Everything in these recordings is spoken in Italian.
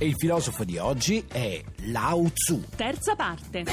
E il filosofo di oggi è Lao Tzu. Terza parte.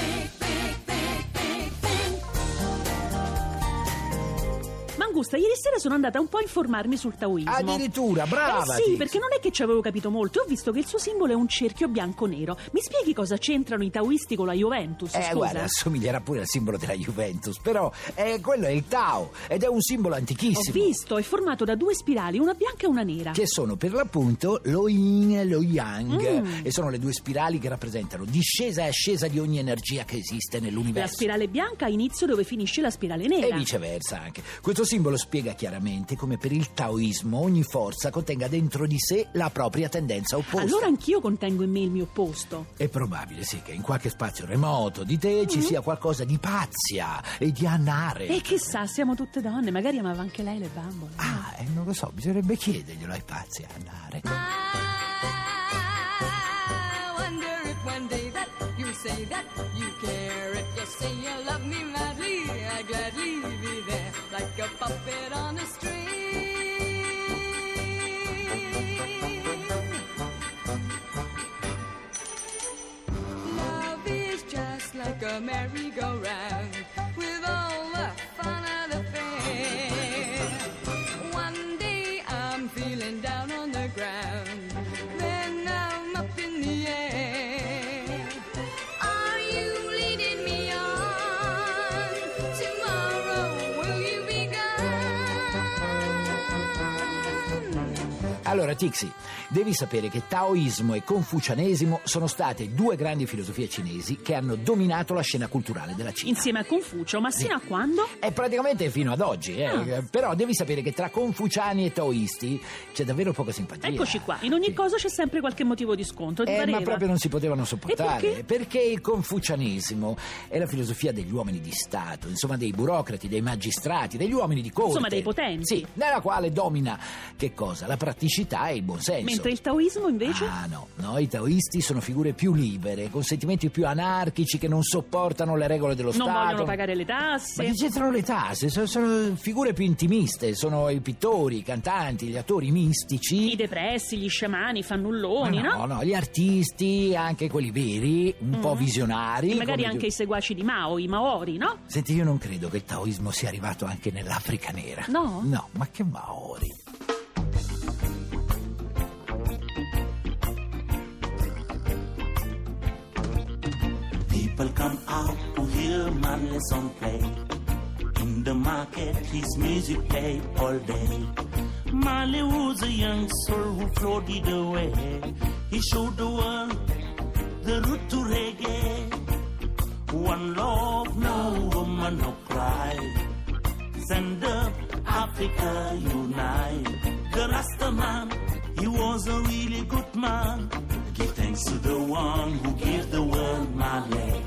Mangusta, ieri sera sono andata un po' a informarmi sul taoismo. Addirittura, brava! Eh sì, perché non è che ci avevo capito molto. Ho visto che il suo simbolo è un cerchio bianco-nero. Mi spieghi cosa c'entrano i taoisti con la Juventus? Eh, scusa? guarda, assomiglierà pure al simbolo della Juventus, però eh, quello è il Tao ed è un simbolo Ho antichissimo. visto, è formato da due spirali, una bianca e una nera. Che sono per l'appunto lo yin e lo yang, Mm. e sono le due spirali che rappresentano discesa e ascesa di ogni energia che esiste La nell'universo. spirale bianca ha inizio dove finisce la spirale nera. E viceversa anche. Questo simbolo spiega chiaramente come per il taoismo ogni forza contenga dentro di sé la propria tendenza opposta. Allora anch'io contengo in me il mio opposto. È probabile, sì, che in qualche spazio remoto di te Mm. ci sia qualcosa di pazzia e di anare. E chissà, siamo tutte donne, magari amava anche lei le bambole. Ah, eh, non lo so, bisognerebbe chiederglielo ai pazzi a andare. I wonder if one day that you say that you care. If you say you love me madly, I gladly a puppet on a string. Love is just like a merry-go-round Allora, Tixi, devi sapere che taoismo e confucianesimo sono state due grandi filosofie cinesi che hanno dominato la scena culturale della Cina. Insieme a Confucio, ma sino a quando? E praticamente fino ad oggi, eh. Ah. però devi sapere che tra confuciani e taoisti c'è davvero poca simpatia. Eccoci qua, in ogni Sì. cosa c'è sempre qualche motivo di scontro. ti Eh, pareva? ma proprio non si potevano sopportare. E perché? il confucianesimo è la filosofia degli uomini di Stato, insomma dei burocrati, dei magistrati, degli uomini di corte. Insomma, dei potenti. Sì, nella quale domina che cosa? La praticità e il buonsenso. Mentre il taoismo invece? Ah no, no, i taoisti sono figure più libere, con sentimenti più anarchici che non sopportano le regole dello non Stato. vogliono pagare le tasse. Ma che c'entrano le tasse? Sono, sono figure più intimiste, sono i pittori, i cantanti, gli attori mistici. I depressi, gli sciamani, i fannulloni, Ma no? no, gli artisti, anche quelli veri, un po' visionari. E magari anche i seguaci di Mao, i Maori, no? Senti, io non credo che il taoismo sia arrivato anche nell'Africa nera. No? No, ma che Maori. People come out to hear Marley song play. In the market, his music played all day. Marley was a young soul who floated away. He showed the world the route to reggae. One love, no woman, no cry. Send up Africa unite. The Rasta man, he was a really good man. Give thanks to the one who gave the world Marley.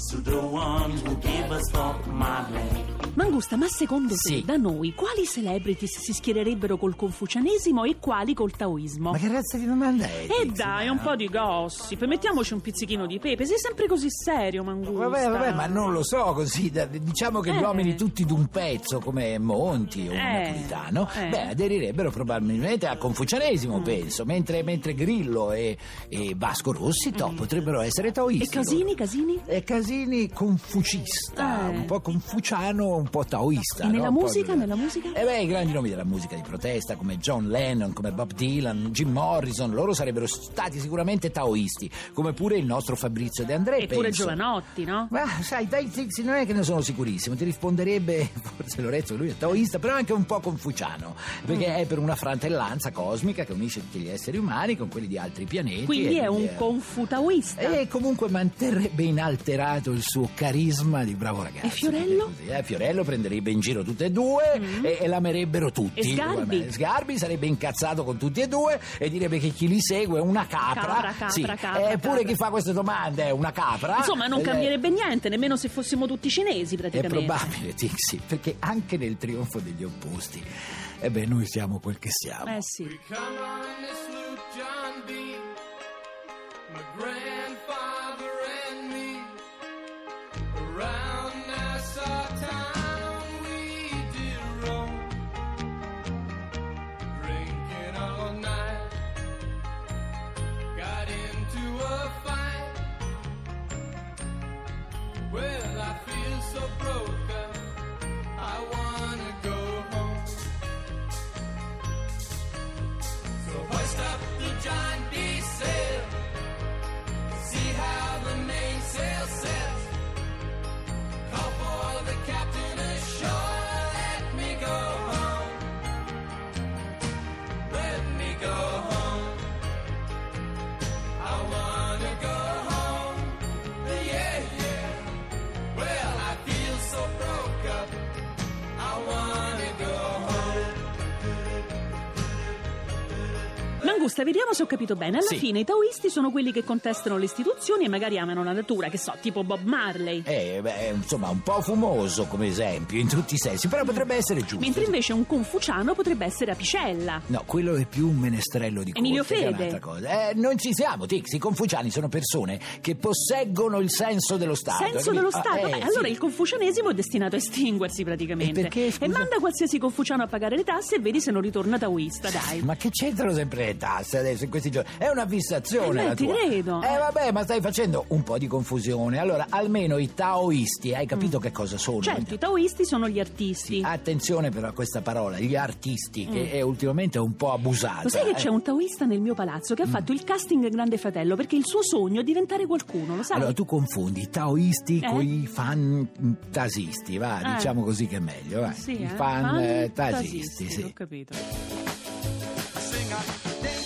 Give thanks to the one who gave us Bob Marley. Mangusta, ma secondo te, Sì. da noi, quali celebrities si schiererebbero col confucianesimo e quali col taoismo? Ma che razza di domanda è? E Tizia? dai, un po' di gossip, mettiamoci un pizzichino di pepe, sei sempre così serio, Mangusta. Vabbè, vabbè, ma non lo so così. da- Diciamo che gli Eh. uomini tutti d'un pezzo, come Monti o un Eh. napolitano, Eh. Mm. beh, aderirebbero probabilmente al confucianesimo, penso. Mentre, mentre Grillo e, e Vasco Rossi to, potrebbero essere Mm. E taoisti. Casini, loro. Casini? E Casini confucista, Eh. un po' confuciano, un po' taoista. E nella no? Po' musica, nella musica? Eh beh, i grandi nomi della musica di protesta come John Lennon, come Bob Dylan, Jim Morrison, loro sarebbero stati sicuramente taoisti, come pure il nostro Fabrizio De André. E pure. Giovanotti, no? Ma sai, dai non è che ne sono sicurissimo, ti risponderebbe forse Lorenzo, lui è taoista, però anche un po' confuciano, perché Mm. è per una fratellanza cosmica che unisce tutti gli esseri umani con quelli di altri pianeti. Quindi è un quindi confutaoista. E comunque manterrebbe inalterato il suo carisma di bravo ragazzo. E Fiorello? così, eh, Fiorello lo prenderebbe in giro tutte e due e, e l'amerebbero tutti. Mm. E Sgarbi? Sgarbi sarebbe incazzato con tutti e due e direbbe che chi li segue è una capra. Capra, capra, Sì. capra, Eppure chi fa queste domande è una capra. Insomma, non Eh, cambierebbe niente, nemmeno se fossimo tutti cinesi È praticamente. probabile, Tixi, perché anche nel trionfo degli opposti, e beh, noi siamo quel che siamo. Eh sì. Mangusta, vediamo se ho capito bene. Alla Sì. fine i taoisti sono quelli che contestano le istituzioni e magari amano la natura, che so, tipo Bob Marley. Eh, beh, insomma, un po' fumoso come esempio, in tutti i sensi, però potrebbe essere giusto. Mentre invece un confuciano potrebbe essere Apicella. No, quello è più un menestrello di Emilio corte, che è Fede. un'altra cosa. Eh, non ci siamo, Tix. I confuciani sono persone che posseggono il senso dello Stato. Senso capito? dello Ah, Stato. eh, Beh, allora sì. il confucianesimo è destinato a estinguersi praticamente. E perché, scusa? manda qualsiasi confuciano a pagare le tasse e vedi se non ritorna taoista, dai. Ma che c'entrano sempre le tasse adesso in questi giorni? È una fissazione Eh, la ti tua. credo. Eh vabbè, ma stai facendo un po' di confusione. Allora, almeno i taoisti, hai capito che cosa sono? Certo, i taoisti sono gli artisti. Attenzione però a questa parola, gli artisti, che è ultimamente un po' abusata. Mm. Lo sai che eh. c'è un taoista nel mio palazzo che ha fatto il casting Grande Fratello perché il suo sogno è diventare qualcuno, lo sai? Allora, tu confondi i taoisti Eh? con i fantasisti, va, Eh. diciamo così che è meglio. va. Sì, I eh? fantasisti, sì. Ho capito. Sing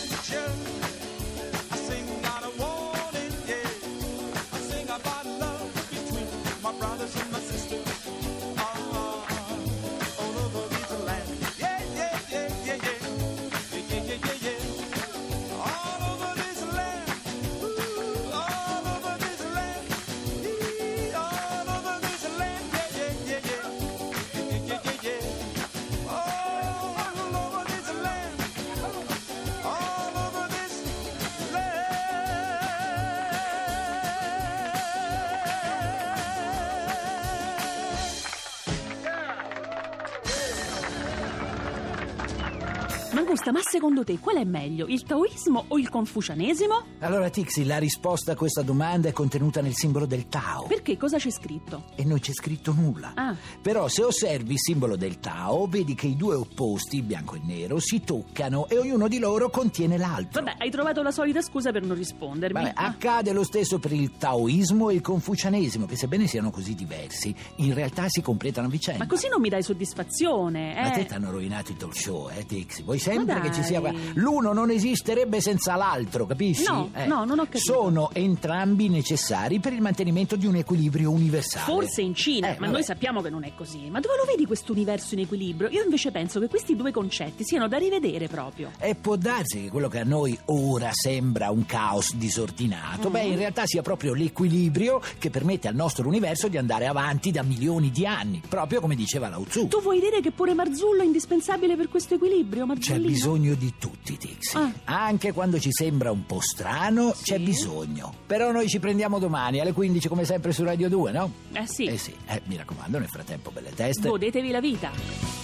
Mangusta, ma secondo te qual è meglio, il taoismo o il confucianesimo? Allora, Tixi, la risposta a questa domanda è contenuta nel simbolo del Tao. Perché cosa c'è scritto? E non c'è scritto nulla. Ah. Però se osservi il simbolo del Tao, vedi che i due opposti, bianco e nero, si toccano e ognuno di loro contiene l'altro. Vabbè, hai trovato la solita scusa per non rispondermi. Vabbè, Ah, accade lo stesso per il taoismo e il confucianesimo, che sebbene siano così diversi, in realtà si completano a vicenda. ma così non mi dai soddisfazione, Ma te eh? ti hanno rovinato il talk show, eh, Tixi? Vuoi sempre che ci sia. L'uno non esisterebbe senza l'altro, capisci? No, Eh, no, non ho capito. Sono entrambi necessari per il mantenimento di un equilibrio universale. Forse in Cina, Eh, ma vabbè. noi sappiamo che non è così. Ma dove lo vedi questo universo in equilibrio? Io invece penso che questi due concetti siano da rivedere proprio. E può darsi che quello che a noi ora sembra un caos disordinato, beh, Mm. in realtà sia proprio l'equilibrio che permette al nostro universo di andare avanti da milioni di anni, proprio come diceva Lao Tzu. Tu vuoi dire che pure Marzullo è indispensabile per questo equilibrio, C'è bisogno di tutti, Tixi. Ah. Anche quando ci sembra un po' strano, Sì. c'è bisogno. Però noi ci prendiamo domani alle 15 come sempre su Radio 2, no? Eh sì, Eh sì, eh, mi raccomando, nel frattempo belle teste. godetevi la vita.